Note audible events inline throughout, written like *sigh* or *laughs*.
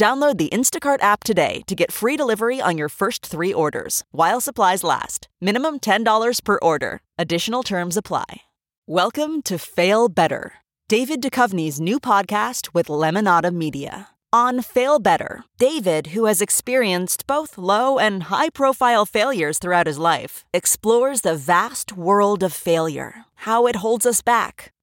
Download the Instacart app today to get free delivery on your first three orders while supplies last. Minimum $10 per order. Additional terms apply. Welcome to Fail Better, David Duchovny's new podcast with Lemonada Media. On Fail Better, David, who has experienced both low and high profile failures throughout his life, explores the vast world of failure, how it holds us back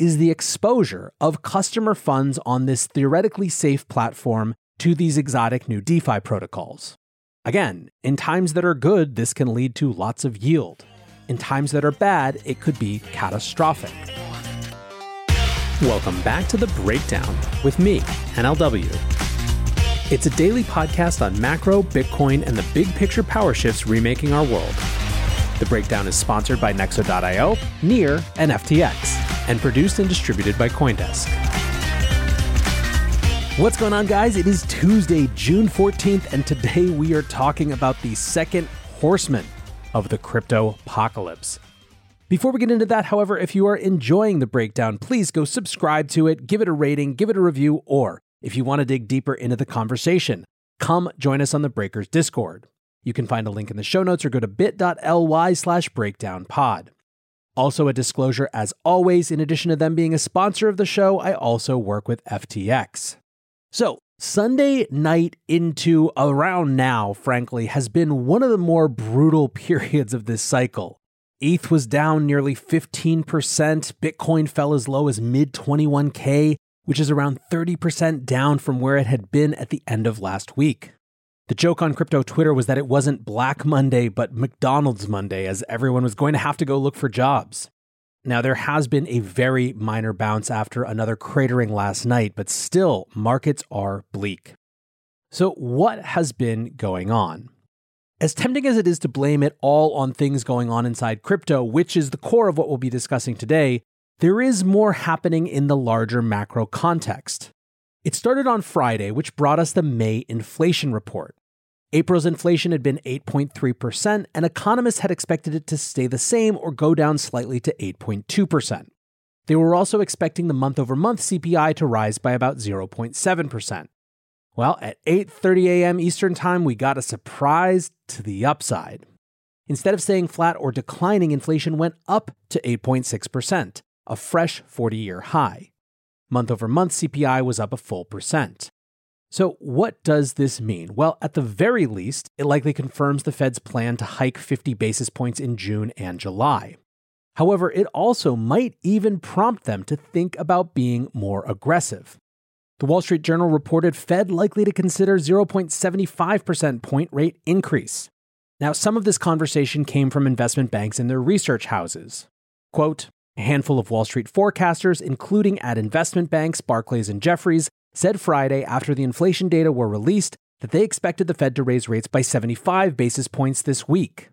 is the exposure of customer funds on this theoretically safe platform to these exotic new DeFi protocols. Again, in times that are good, this can lead to lots of yield. In times that are bad, it could be catastrophic. Welcome back to The Breakdown with me, NLW. It's a daily podcast on macro, Bitcoin, and the big picture power shifts remaking our world. The breakdown is sponsored by Nexo.io, Near, and FTX, and produced and distributed by Coindesk. What's going on, guys? It is Tuesday, June 14th, and today we are talking about the second horseman of the crypto apocalypse. Before we get into that, however, if you are enjoying the breakdown, please go subscribe to it, give it a rating, give it a review, or if you want to dig deeper into the conversation, come join us on the Breakers Discord. You can find a link in the show notes or go to bit.ly slash breakdownpod. Also, a disclosure as always, in addition to them being a sponsor of the show, I also work with FTX. So, Sunday night into around now, frankly, has been one of the more brutal *laughs* periods of this cycle. ETH was down nearly 15%, Bitcoin fell as low as mid 21K, which is around 30% down from where it had been at the end of last week. The joke on crypto Twitter was that it wasn't Black Monday, but McDonald's Monday, as everyone was going to have to go look for jobs. Now, there has been a very minor bounce after another cratering last night, but still, markets are bleak. So, what has been going on? As tempting as it is to blame it all on things going on inside crypto, which is the core of what we'll be discussing today, there is more happening in the larger macro context. It started on Friday, which brought us the May inflation report. April's inflation had been 8.3%, and economists had expected it to stay the same or go down slightly to 8.2%. They were also expecting the month over month CPI to rise by about 0.7%. Well, at 8:30 a.m. Eastern Time, we got a surprise to the upside. Instead of staying flat or declining, inflation went up to 8.6%, a fresh 40-year high. Month over month CPI was up a full percent. So, what does this mean? Well, at the very least, it likely confirms the Fed's plan to hike 50 basis points in June and July. However, it also might even prompt them to think about being more aggressive. The Wall Street Journal reported Fed likely to consider 0.75% point rate increase. Now, some of this conversation came from investment banks and their research houses. Quote, a handful of Wall Street forecasters, including at investment banks Barclays and Jefferies, said Friday after the inflation data were released that they expected the Fed to raise rates by 75 basis points this week.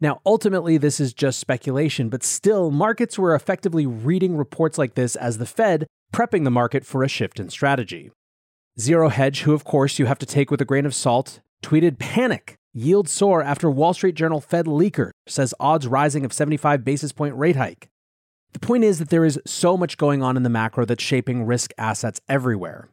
Now, ultimately, this is just speculation, but still, markets were effectively reading reports like this as the Fed prepping the market for a shift in strategy. Zero Hedge, who of course you have to take with a grain of salt, tweeted panic, yield soar after Wall Street Journal Fed leaker says odds rising of 75 basis point rate hike. The point is that there is so much going on in the macro that's shaping risk assets everywhere.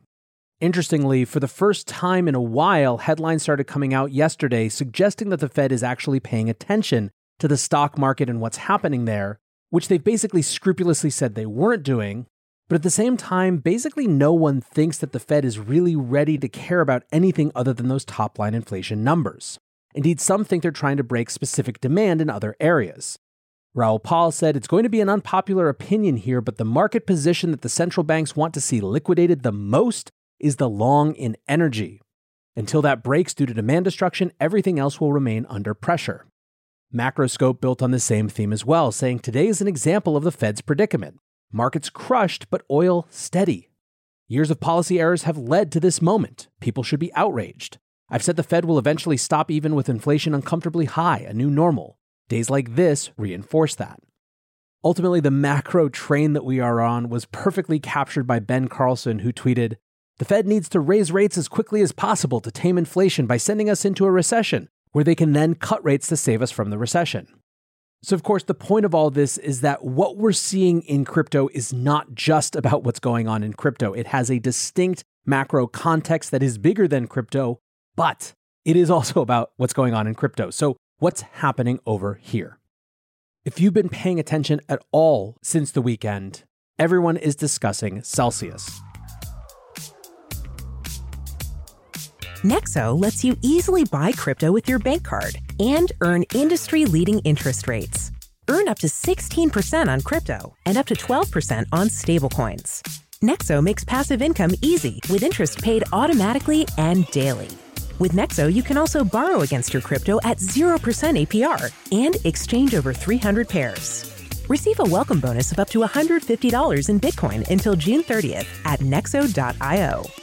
Interestingly, for the first time in a while, headlines started coming out yesterday suggesting that the Fed is actually paying attention to the stock market and what's happening there, which they've basically scrupulously said they weren't doing. But at the same time, basically no one thinks that the Fed is really ready to care about anything other than those top line inflation numbers. Indeed, some think they're trying to break specific demand in other areas. Raoul Pal said it's going to be an unpopular opinion here, but the market position that the central banks want to see liquidated the most is the long in energy. Until that breaks due to demand destruction, everything else will remain under pressure. Macroscope built on the same theme as well, saying today is an example of the Fed's predicament. Markets crushed, but oil steady. Years of policy errors have led to this moment. People should be outraged. I've said the Fed will eventually stop even with inflation uncomfortably high, a new normal. Days like this reinforce that. Ultimately, the macro train that we are on was perfectly captured by Ben Carlson, who tweeted The Fed needs to raise rates as quickly as possible to tame inflation by sending us into a recession, where they can then cut rates to save us from the recession. So, of course, the point of all this is that what we're seeing in crypto is not just about what's going on in crypto. It has a distinct macro context that is bigger than crypto, but it is also about what's going on in crypto. So, what's happening over here? If you've been paying attention at all since the weekend, everyone is discussing Celsius. Nexo lets you easily buy crypto with your bank card and earn industry leading interest rates. Earn up to 16% on crypto and up to 12% on stablecoins. Nexo makes passive income easy with interest paid automatically and daily. With Nexo, you can also borrow against your crypto at 0% APR and exchange over 300 pairs. Receive a welcome bonus of up to $150 in Bitcoin until June 30th at nexo.io.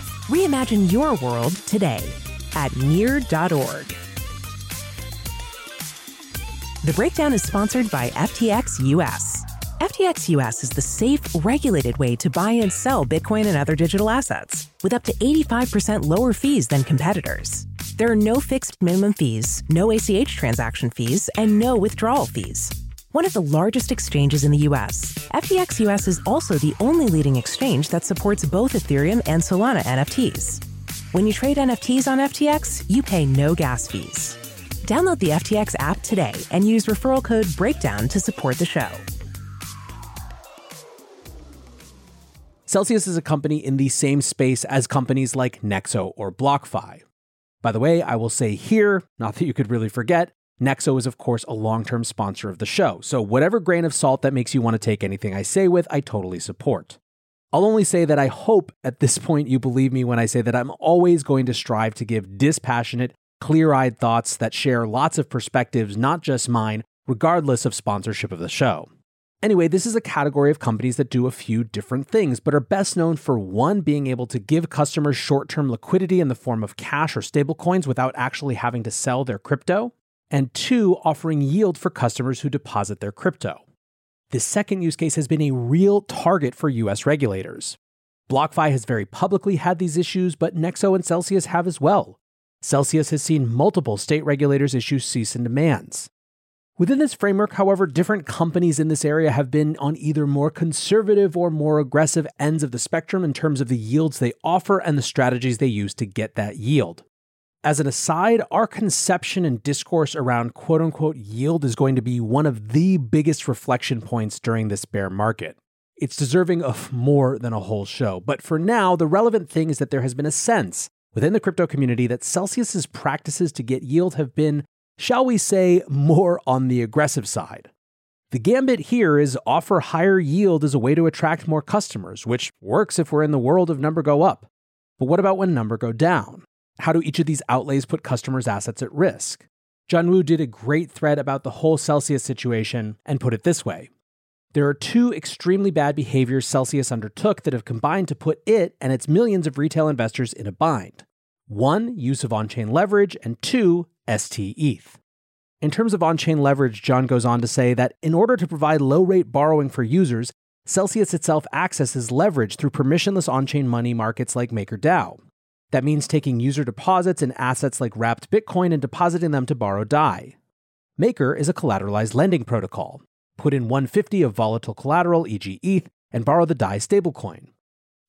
Reimagine your world today at near.org. The breakdown is sponsored by FTX US. FTX US is the safe, regulated way to buy and sell Bitcoin and other digital assets with up to 85% lower fees than competitors. There are no fixed minimum fees, no ACH transaction fees, and no withdrawal fees. One of the largest exchanges in the US, FTX US is also the only leading exchange that supports both Ethereum and Solana NFTs. When you trade NFTs on FTX, you pay no gas fees. Download the FTX app today and use referral code BREAKDOWN to support the show. Celsius is a company in the same space as companies like Nexo or BlockFi. By the way, I will say here, not that you could really forget, Nexo is, of course, a long term sponsor of the show, so whatever grain of salt that makes you want to take anything I say with, I totally support. I'll only say that I hope at this *laughs* point you believe me when I say that I'm always going to strive to give dispassionate, clear eyed thoughts that share lots of perspectives, not just mine, regardless of sponsorship of the show. Anyway, this is a category of companies that do a few different things, but are best known for one, being able to give customers short term liquidity in the form of cash or stablecoins without actually having to sell their crypto, and two, offering yield for customers who deposit their crypto. This second use case has been a real target for US regulators. BlockFi has very publicly had these issues, but Nexo and Celsius have as well. Celsius has seen multiple state regulators issue cease and demands. Within this framework, however, different companies in this area have been on either more conservative or more aggressive ends of the spectrum in terms of the yields they offer and the strategies they use to get that yield. As an aside, our conception and discourse around quote unquote yield is going to be one of the biggest reflection points during this bear market. It's deserving of more than a whole show. But for now, the relevant thing is that there has been a sense within the crypto community that Celsius's practices to get yield have been, shall we say, more on the aggressive side. The gambit here is offer higher yield as a way to attract more customers, which works if we're in the world of number go up. But what about when number go down? How do each of these outlays put customers' assets at risk? John did a great thread about the whole Celsius situation and put it this way There are two extremely bad behaviors Celsius undertook that have combined to put it and its millions of retail investors in a bind. One, use of on chain leverage, and two, ST ETH. In terms of on chain leverage, John goes on to say that in order to provide low rate borrowing for users, Celsius itself accesses leverage through permissionless on chain money markets like MakerDAO. That means taking user deposits and assets like wrapped Bitcoin and depositing them to borrow DAI. Maker is a collateralized lending protocol. Put in 150 of volatile collateral, e.g., ETH, and borrow the DAI stablecoin.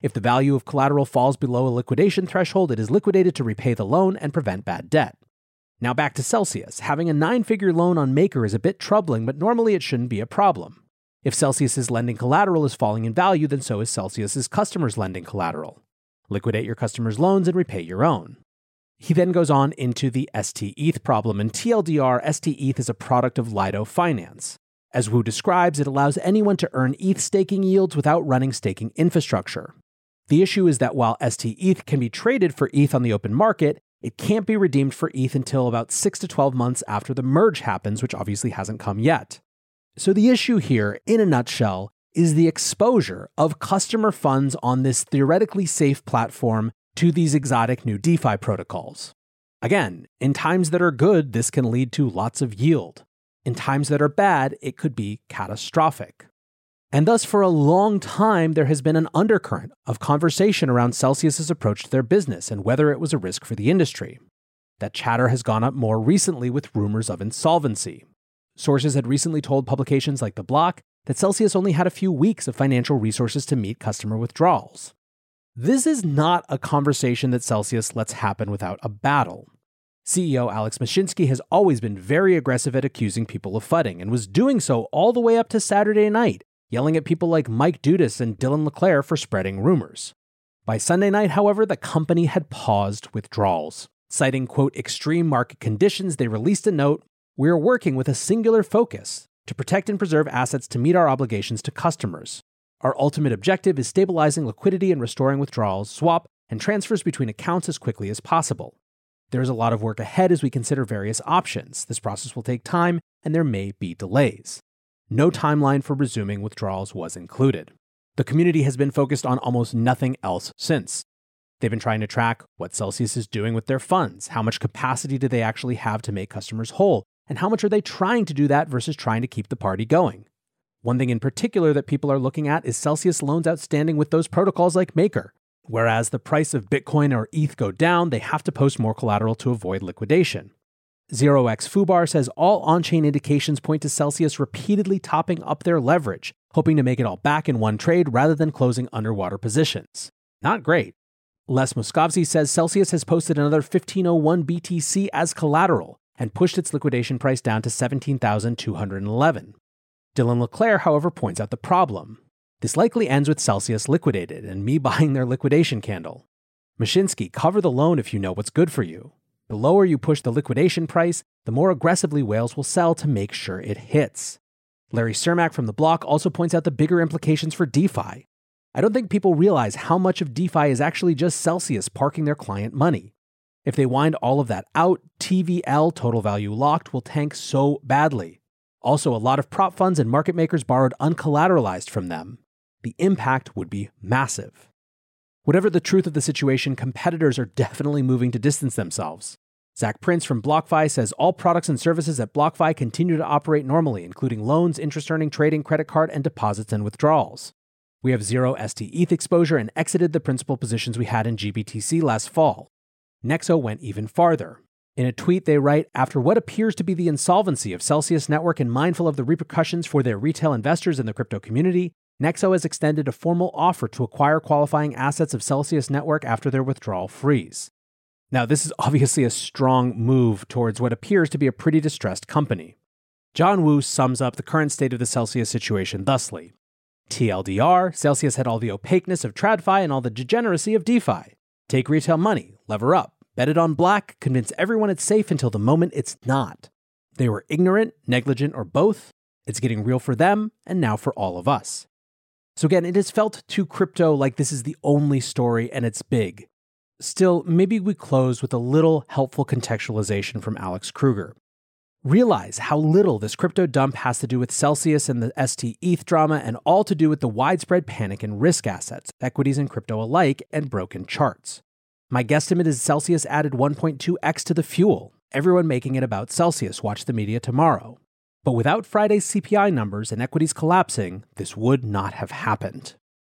If the value of collateral falls below a liquidation threshold, it is liquidated to repay the loan and prevent bad debt. Now back to Celsius. Having a nine figure loan on Maker is a bit troubling, but normally it shouldn't be a problem. If Celsius's lending collateral is falling in value, then so is Celsius's customers' lending collateral. Liquidate your customers' loans and repay your own. He then goes on into the STETH problem, and TLDR, STETH is a product of Lido Finance. As Wu describes, it allows anyone to earn ETH staking yields without running staking infrastructure. The issue is that while STETH can be traded for ETH on the open market, it can't be redeemed for ETH until about 6 to 12 months after the merge happens, which obviously hasn't come yet. So, the issue here, in a nutshell, is the exposure of customer funds on this theoretically safe platform to these exotic new DeFi protocols. Again, in times that are good, this can lead to lots of yield. In times that are bad, it could be catastrophic. And thus, for a long time, there has been an undercurrent of conversation around Celsius's approach to their business and whether it was a risk for the industry. That chatter has gone up more recently with rumors of insolvency. Sources had recently told publications like The Block that Celsius only had a few weeks of financial resources to meet customer withdrawals. This is not a conversation that Celsius lets happen without a battle. CEO Alex Mashinsky has always been very aggressive at accusing people of fudding and was doing so all the way up to Saturday night yelling at people like Mike Dudas and Dylan LeClaire for spreading rumors. By Sunday night, however, the company had paused withdrawals. Citing, quote, extreme market conditions, they released a note We are working with a singular focus to protect and preserve assets to meet our obligations to customers. Our ultimate objective is stabilizing liquidity and restoring withdrawals, swap, and transfers between accounts as quickly as possible. There is a lot of work ahead as we consider various options. This process will take time, and there may be delays no timeline for resuming withdrawals was included. The community has been focused on almost nothing else since. They've been trying to track what Celsius is doing with their funds, how much capacity do they actually have to make customers whole, and how much are they trying to do that versus trying to keep the party going. One thing in particular that people are looking at is Celsius loans outstanding with those protocols like Maker. Whereas the price of Bitcoin or ETH go down, they have to post more collateral to avoid liquidation. 0x Fubar says all on chain indications point to Celsius repeatedly topping up their leverage, hoping to make it all back in one trade rather than closing underwater positions. Not great. Lex Moskovski says Celsius has posted another 1501 BTC as collateral and pushed its liquidation price down to 17,211. Dylan LeClaire, however, points out the problem. This likely ends with Celsius liquidated and me *laughs* buying their liquidation candle. Mashinsky, cover the loan if you know what's good for you. The lower you push the liquidation price, the more aggressively whales will sell to make sure it hits. Larry Cermak from the block also points out the bigger implications for DeFi. I don't think people realize how much of DeFi is actually just Celsius parking their client money. If they wind all of that out, TVL, total value locked, will tank so badly. Also, a lot of prop funds and market makers borrowed uncollateralized from them. The impact would be massive. Whatever the truth of the situation, competitors are definitely moving to distance themselves. Zac Prince from BlockFi says all products and services at BlockFi continue to operate normally, including loans, interest earning, trading, credit card, and deposits and withdrawals. We have zero STETH exposure and exited the principal positions we had in GBTC last fall. Nexo went even farther. In a tweet, they write After what appears to be the insolvency of Celsius Network and mindful of the repercussions for their retail investors in the crypto community, Nexo has extended a formal offer to acquire qualifying assets of Celsius Network after their withdrawal freeze. Now, this is *laughs* obviously a strong move towards what appears to be a pretty distressed company. John Wu sums up the current state of the Celsius situation thusly TLDR, Celsius had all the opaqueness of TradFi and all the degeneracy of DeFi. Take retail money, lever up, bet it on black, convince everyone it's safe until the moment it's not. They were ignorant, negligent, or both. It's getting real for them, and now for all of us. So, again, it has felt to crypto like this is the only story and it's big. Still, maybe we close with a little helpful contextualization from Alex Kruger. Realize how little this crypto dump has to do with Celsius and the ST ETH drama, and all to do with the widespread panic in risk assets, equities and crypto alike, and broken charts. My guesstimate is Celsius added 1.2x to the fuel, everyone making it about Celsius. Watch the media tomorrow. But without Friday's CPI numbers and equities collapsing, this would not have happened.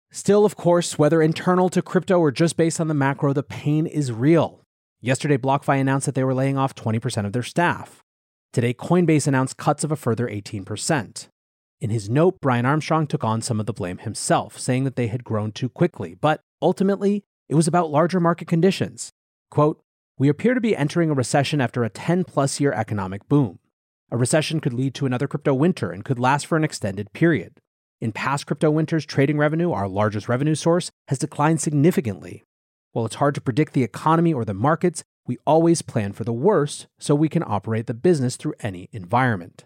Still, of course, whether internal to crypto or just based on the macro, the pain is real. Yesterday, BlockFi announced that they were laying off 20% of their staff. Today, Coinbase announced cuts of a further 18%. In his note, Brian Armstrong took on some of the blame himself, saying that they had grown too quickly, but ultimately, it was about larger market conditions. Quote, We appear to be entering a recession after a 10 plus year economic boom. A recession could lead to another crypto winter and could last for an extended period. In past crypto winters, trading revenue, our largest revenue source, has declined significantly. While it's hard to predict the economy or the markets, we always plan for the worst so we can operate the business through any environment.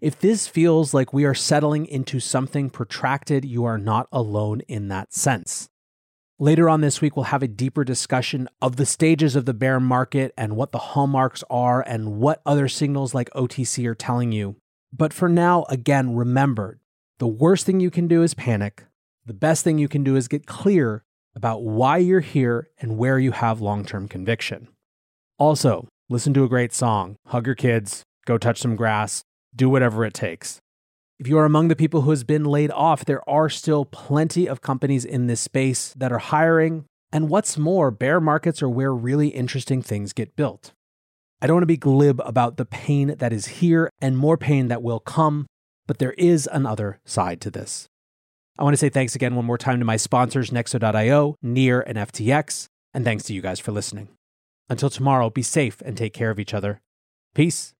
If this feels like we are settling into something protracted, you are not alone in that sense. Later on this week, we'll have a deeper discussion of the stages of the bear market and what the hallmarks are and what other signals like OTC are telling you. But for now, again, remember the worst thing you can do is panic. The best thing you can do is get clear about why you're here and where you have long term conviction. Also, listen to a great song, hug your kids, go touch some grass, do whatever it takes. If you are among the people who has been laid off, there are still plenty of companies in this space that are hiring. And what's more, bear markets are where really interesting things get built. I don't want to be glib about the pain that is here and more pain that will come, but there is another side to this. I want to say thanks again one more time to my sponsors, Nexo.io, Near, and FTX, and thanks to you guys for listening. Until tomorrow, be safe and take care of each other. Peace.